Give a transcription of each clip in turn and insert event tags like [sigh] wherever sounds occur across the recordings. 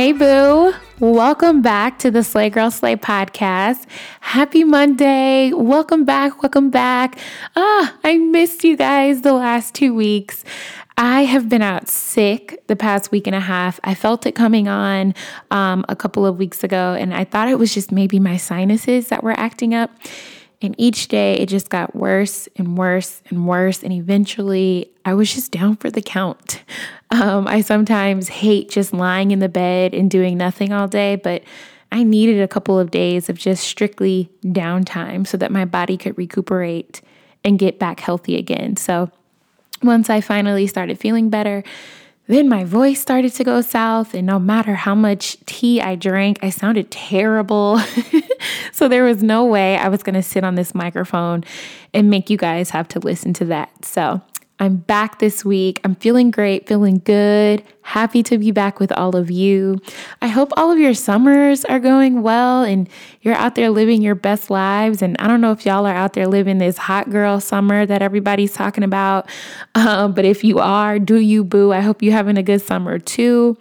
Hey, boo. Welcome back to the Slay Girl Slay podcast. Happy Monday. Welcome back. Welcome back. Ah, I missed you guys the last two weeks. I have been out sick the past week and a half. I felt it coming on um, a couple of weeks ago, and I thought it was just maybe my sinuses that were acting up. And each day it just got worse and worse and worse. And eventually I was just down for the count. [laughs] Um, I sometimes hate just lying in the bed and doing nothing all day, but I needed a couple of days of just strictly downtime so that my body could recuperate and get back healthy again. So once I finally started feeling better, then my voice started to go south, and no matter how much tea I drank, I sounded terrible. [laughs] so there was no way I was going to sit on this microphone and make you guys have to listen to that. So I'm back this week. I'm feeling great, feeling good, happy to be back with all of you. I hope all of your summers are going well and you're out there living your best lives. And I don't know if y'all are out there living this hot girl summer that everybody's talking about, [laughs] uh, but if you are, do you boo? I hope you're having a good summer too.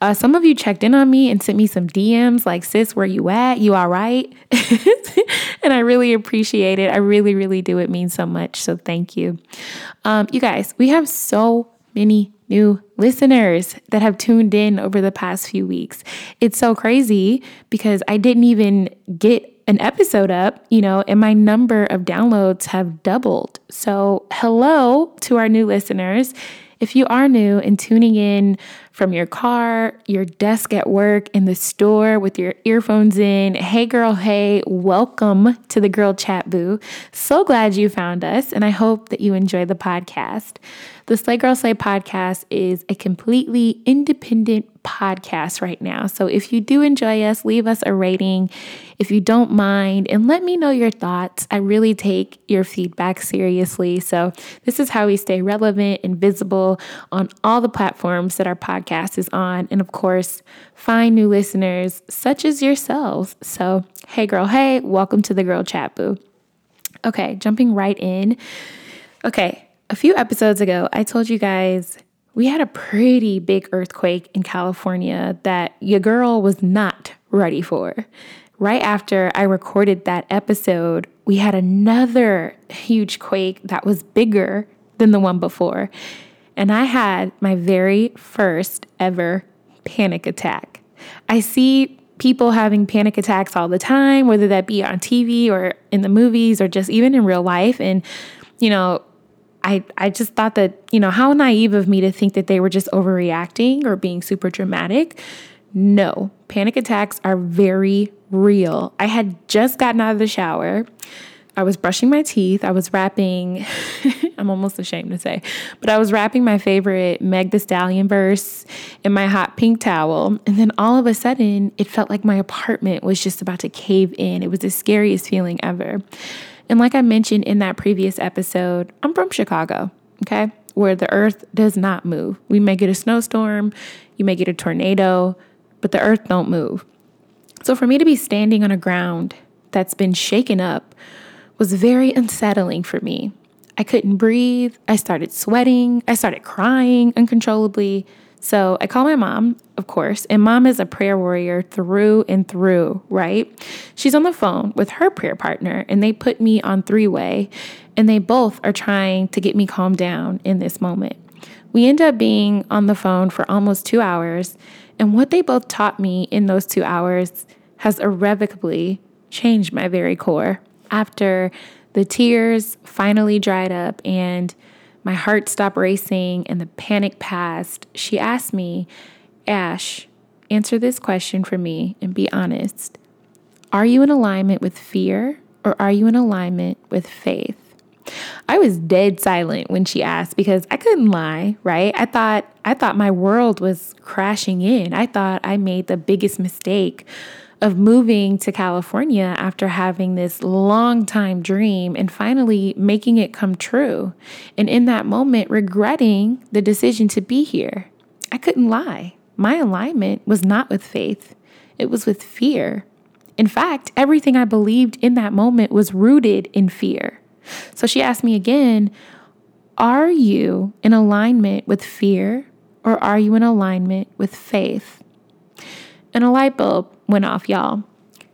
Uh, some of you checked in on me and sent me some DMs like, sis, where you at? You all right? [laughs] and I really appreciate it. I really, really do. It means so much. So thank you. Um, you guys, we have so many new listeners that have tuned in over the past few weeks. It's so crazy because I didn't even get an episode up, you know, and my number of downloads have doubled. So, hello to our new listeners. If you are new and tuning in from your car, your desk at work, in the store with your earphones in. Hey, girl, hey, welcome to the Girl Chat Boo. So glad you found us, and I hope that you enjoy the podcast. The Slay Girl Slay podcast is a completely independent podcast right now. So if you do enjoy us, leave us a rating if you don't mind and let me know your thoughts. I really take your feedback seriously. So this is how we stay relevant and visible on all the platforms that our podcast is on. And of course, find new listeners such as yourselves. So, hey, girl, hey, welcome to the Girl Chat Boo. Okay, jumping right in. Okay, a few episodes ago, I told you guys we had a pretty big earthquake in California that your girl was not ready for. Right after I recorded that episode, we had another huge quake that was bigger than the one before. And I had my very first ever panic attack. I see people having panic attacks all the time, whether that be on TV or in the movies or just even in real life. And, you know, I, I just thought that, you know, how naive of me to think that they were just overreacting or being super dramatic. No, panic attacks are very real. I had just gotten out of the shower. I was brushing my teeth. I was rapping, [laughs] I'm almost ashamed to say, but I was rapping my favorite Meg Thee Stallion verse in my hot pink towel. And then all of a sudden, it felt like my apartment was just about to cave in. It was the scariest feeling ever. And like I mentioned in that previous episode, I'm from Chicago, okay, where the earth does not move. We may get a snowstorm, you may get a tornado, but the earth don't move. So for me to be standing on a ground that's been shaken up was very unsettling for me. I couldn't breathe. I started sweating. I started crying uncontrollably. So I call my mom, of course, and mom is a prayer warrior through and through, right? She's on the phone with her prayer partner, and they put me on three way, and they both are trying to get me calmed down in this moment. We end up being on the phone for almost two hours, and what they both taught me in those two hours has irrevocably changed my very core. After the tears finally dried up and my heart stopped racing and the panic passed. She asked me, Ash, answer this question for me and be honest. Are you in alignment with fear or are you in alignment with faith? I was dead silent when she asked because I couldn't lie, right? I thought I thought my world was crashing in. I thought I made the biggest mistake of moving to California after having this long time dream and finally making it come true. And in that moment, regretting the decision to be here. I couldn't lie. My alignment was not with faith, it was with fear. In fact, everything I believed in that moment was rooted in fear. So she asked me again Are you in alignment with fear or are you in alignment with faith? And a light bulb went off, y'all.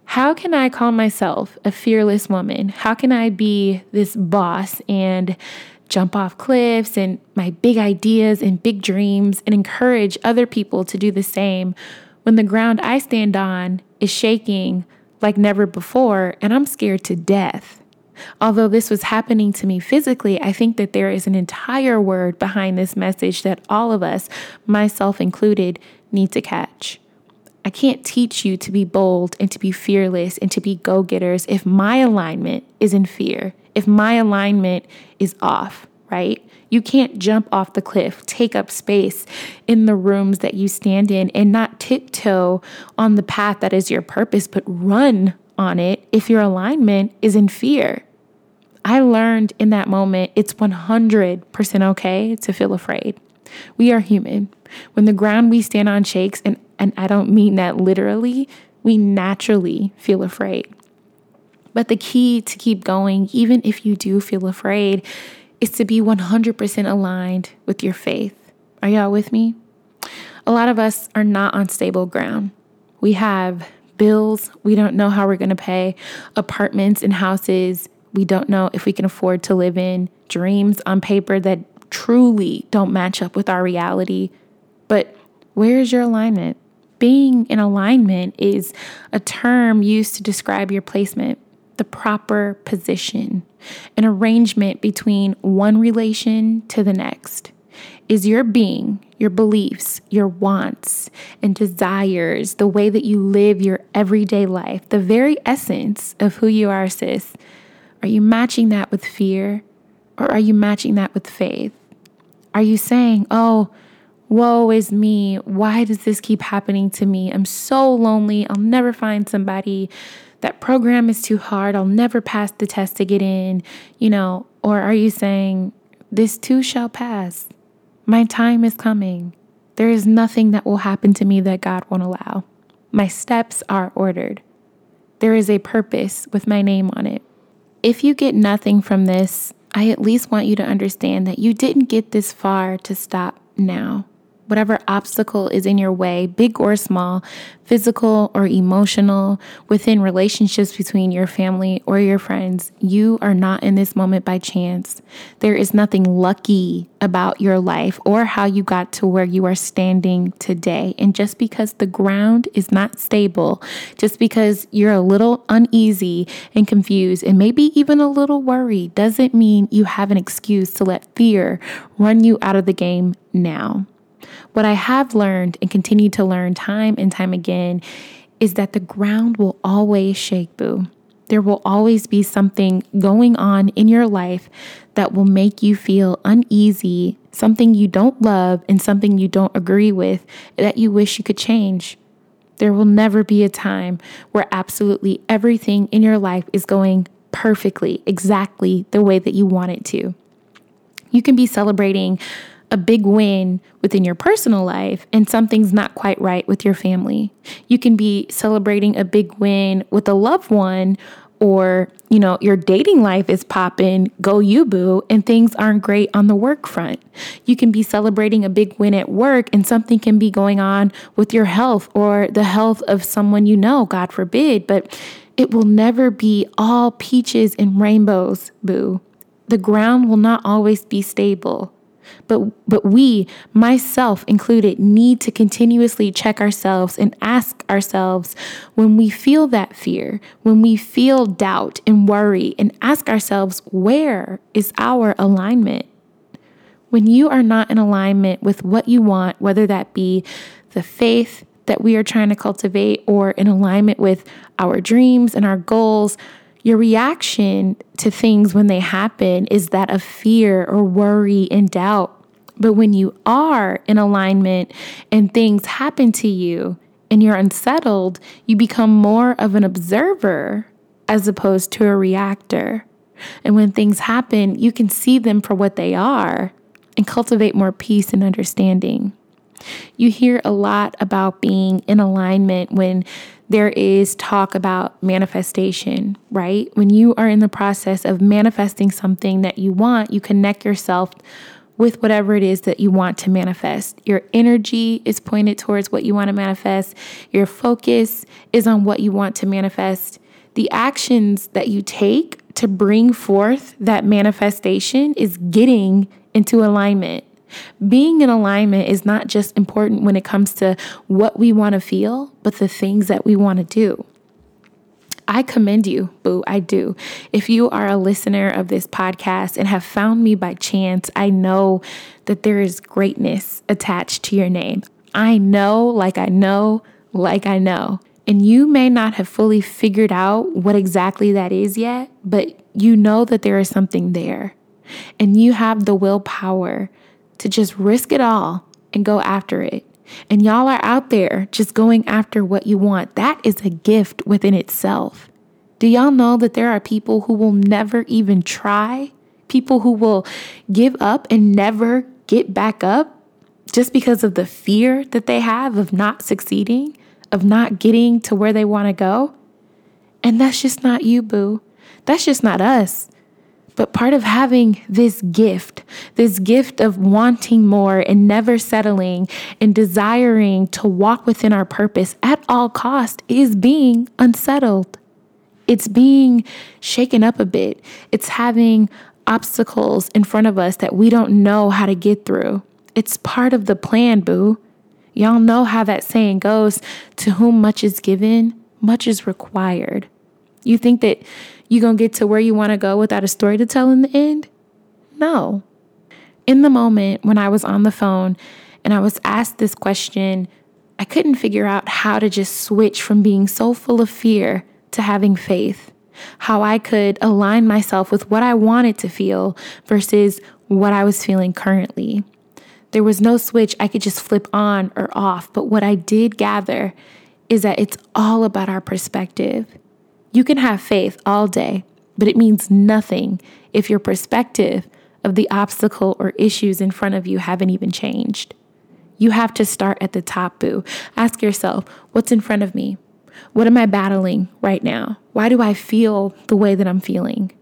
How can I call myself a fearless woman? How can I be this boss and jump off cliffs and my big ideas and big dreams and encourage other people to do the same when the ground I stand on is shaking like never before and I'm scared to death? Although this was happening to me physically, I think that there is an entire word behind this message that all of us, myself included, need to catch. I can't teach you to be bold and to be fearless and to be go getters if my alignment is in fear, if my alignment is off, right? You can't jump off the cliff, take up space in the rooms that you stand in, and not tiptoe on the path that is your purpose, but run on it if your alignment is in fear. I learned in that moment it's 100% okay to feel afraid. We are human. When the ground we stand on shakes, and, and I don't mean that literally, we naturally feel afraid. But the key to keep going, even if you do feel afraid, is to be 100% aligned with your faith. Are y'all with me? A lot of us are not on stable ground. We have bills we don't know how we're going to pay, apartments and houses we don't know if we can afford to live in, dreams on paper that truly don't match up with our reality. But where is your alignment? Being in alignment is a term used to describe your placement, the proper position, an arrangement between one relation to the next. Is your being, your beliefs, your wants and desires, the way that you live your everyday life, the very essence of who you are, sis? Are you matching that with fear or are you matching that with faith? Are you saying, oh, woe is me. Why does this keep happening to me? I'm so lonely. I'll never find somebody. That program is too hard. I'll never pass the test to get in, you know? Or are you saying, this too shall pass? My time is coming. There is nothing that will happen to me that God won't allow. My steps are ordered. There is a purpose with my name on it. If you get nothing from this, I at least want you to understand that you didn't get this far to stop now whatever obstacle is in your way, big or small, physical or emotional, within relationships between your family or your friends, you are not in this moment by chance. There is nothing lucky about your life or how you got to where you are standing today. And just because the ground is not stable, just because you're a little uneasy and confused and maybe even a little worried, doesn't mean you have an excuse to let fear run you out of the game now. What I have learned and continue to learn time and time again is that the ground will always shake, boo. There will always be something going on in your life that will make you feel uneasy, something you don't love, and something you don't agree with that you wish you could change. There will never be a time where absolutely everything in your life is going perfectly, exactly the way that you want it to. You can be celebrating a big win within your personal life and something's not quite right with your family. You can be celebrating a big win with a loved one or, you know, your dating life is popping, go you boo, and things aren't great on the work front. You can be celebrating a big win at work and something can be going on with your health or the health of someone you know, God forbid, but it will never be all peaches and rainbows, boo. The ground will not always be stable. But, but we, myself included, need to continuously check ourselves and ask ourselves when we feel that fear, when we feel doubt and worry, and ask ourselves, where is our alignment? When you are not in alignment with what you want, whether that be the faith that we are trying to cultivate or in alignment with our dreams and our goals, Your reaction to things when they happen is that of fear or worry and doubt. But when you are in alignment and things happen to you and you're unsettled, you become more of an observer as opposed to a reactor. And when things happen, you can see them for what they are and cultivate more peace and understanding. You hear a lot about being in alignment when there is talk about manifestation, right? When you are in the process of manifesting something that you want, you connect yourself with whatever it is that you want to manifest. Your energy is pointed towards what you want to manifest, your focus is on what you want to manifest. The actions that you take to bring forth that manifestation is getting into alignment. Being in alignment is not just important when it comes to what we want to feel, but the things that we want to do. I commend you, boo, I do. If you are a listener of this podcast and have found me by chance, I know that there is greatness attached to your name. I know, like I know, like I know. And you may not have fully figured out what exactly that is yet, but you know that there is something there. And you have the willpower to just risk it all and go after it. And y'all are out there just going after what you want. That is a gift within itself. Do y'all know that there are people who will never even try? People who will give up and never get back up just because of the fear that they have of not succeeding, of not getting to where they want to go? And that's just not you, boo. That's just not us. But part of having this gift, this gift of wanting more and never settling and desiring to walk within our purpose at all cost is being unsettled. It's being shaken up a bit. It's having obstacles in front of us that we don't know how to get through. It's part of the plan, boo. Y'all know how that saying goes to whom much is given, much is required. You think that you're going to get to where you want to go without a story to tell in the end? No. In the moment when I was on the phone and I was asked this question, I couldn't figure out how to just switch from being so full of fear to having faith. How I could align myself with what I wanted to feel versus what I was feeling currently. There was no switch I could just flip on or off, but what I did gather is that it's all about our perspective. You can have faith all day, but it means nothing if your perspective of the obstacle or issues in front of you haven't even changed. You have to start at the top, boo. Ask yourself, what's in front of me? What am I battling right now? Why do I feel the way that I'm feeling?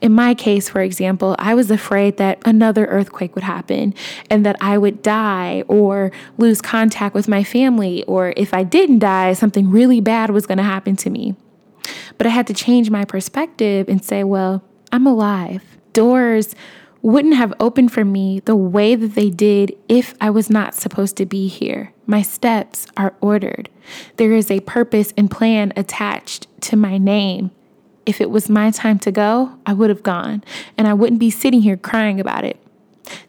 In my case, for example, I was afraid that another earthquake would happen and that I would die or lose contact with my family, or if I didn't die, something really bad was going to happen to me. But I had to change my perspective and say, well, I'm alive. Doors wouldn't have opened for me the way that they did if I was not supposed to be here. My steps are ordered. There is a purpose and plan attached to my name. If it was my time to go, I would have gone, and I wouldn't be sitting here crying about it.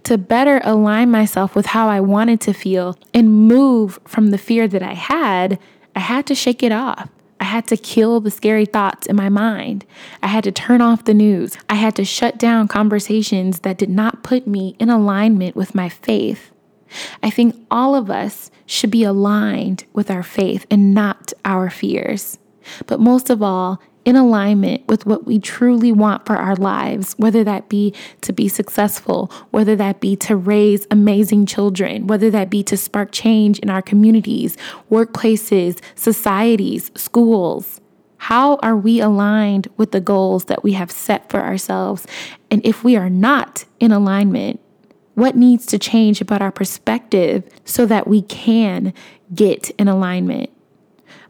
To better align myself with how I wanted to feel and move from the fear that I had, I had to shake it off. I had to kill the scary thoughts in my mind. I had to turn off the news. I had to shut down conversations that did not put me in alignment with my faith. I think all of us should be aligned with our faith and not our fears. But most of all, in alignment with what we truly want for our lives, whether that be to be successful, whether that be to raise amazing children, whether that be to spark change in our communities, workplaces, societies, schools. How are we aligned with the goals that we have set for ourselves? And if we are not in alignment, what needs to change about our perspective so that we can get in alignment?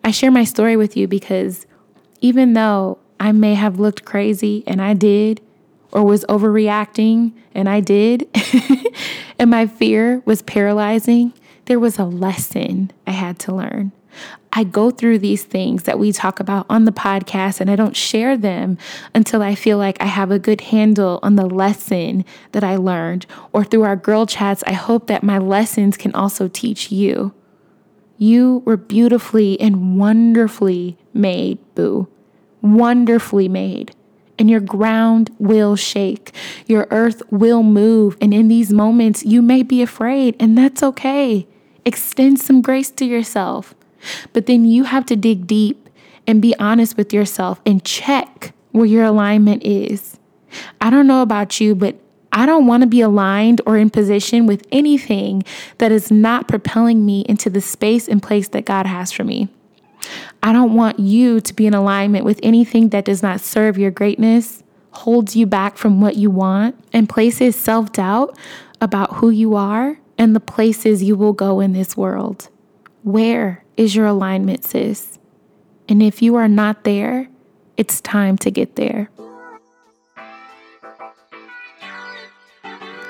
I share my story with you because even though I may have looked crazy and I did, or was overreacting and I did, [laughs] and my fear was paralyzing, there was a lesson I had to learn. I go through these things that we talk about on the podcast and I don't share them until I feel like I have a good handle on the lesson that I learned. Or through our girl chats, I hope that my lessons can also teach you. You were beautifully and wonderfully made, boo wonderfully made. And your ground will shake. Your earth will move. And in these moments, you may be afraid, and that's okay. Extend some grace to yourself. But then you have to dig deep and be honest with yourself and check where your alignment is. I don't know about you, but I don't want to be aligned or in position with anything that is not propelling me into the space and place that God has for me. I don't want you to be in alignment with anything that does not serve your greatness, holds you back from what you want, and places self doubt about who you are and the places you will go in this world. Where is your alignment, sis? And if you are not there, it's time to get there.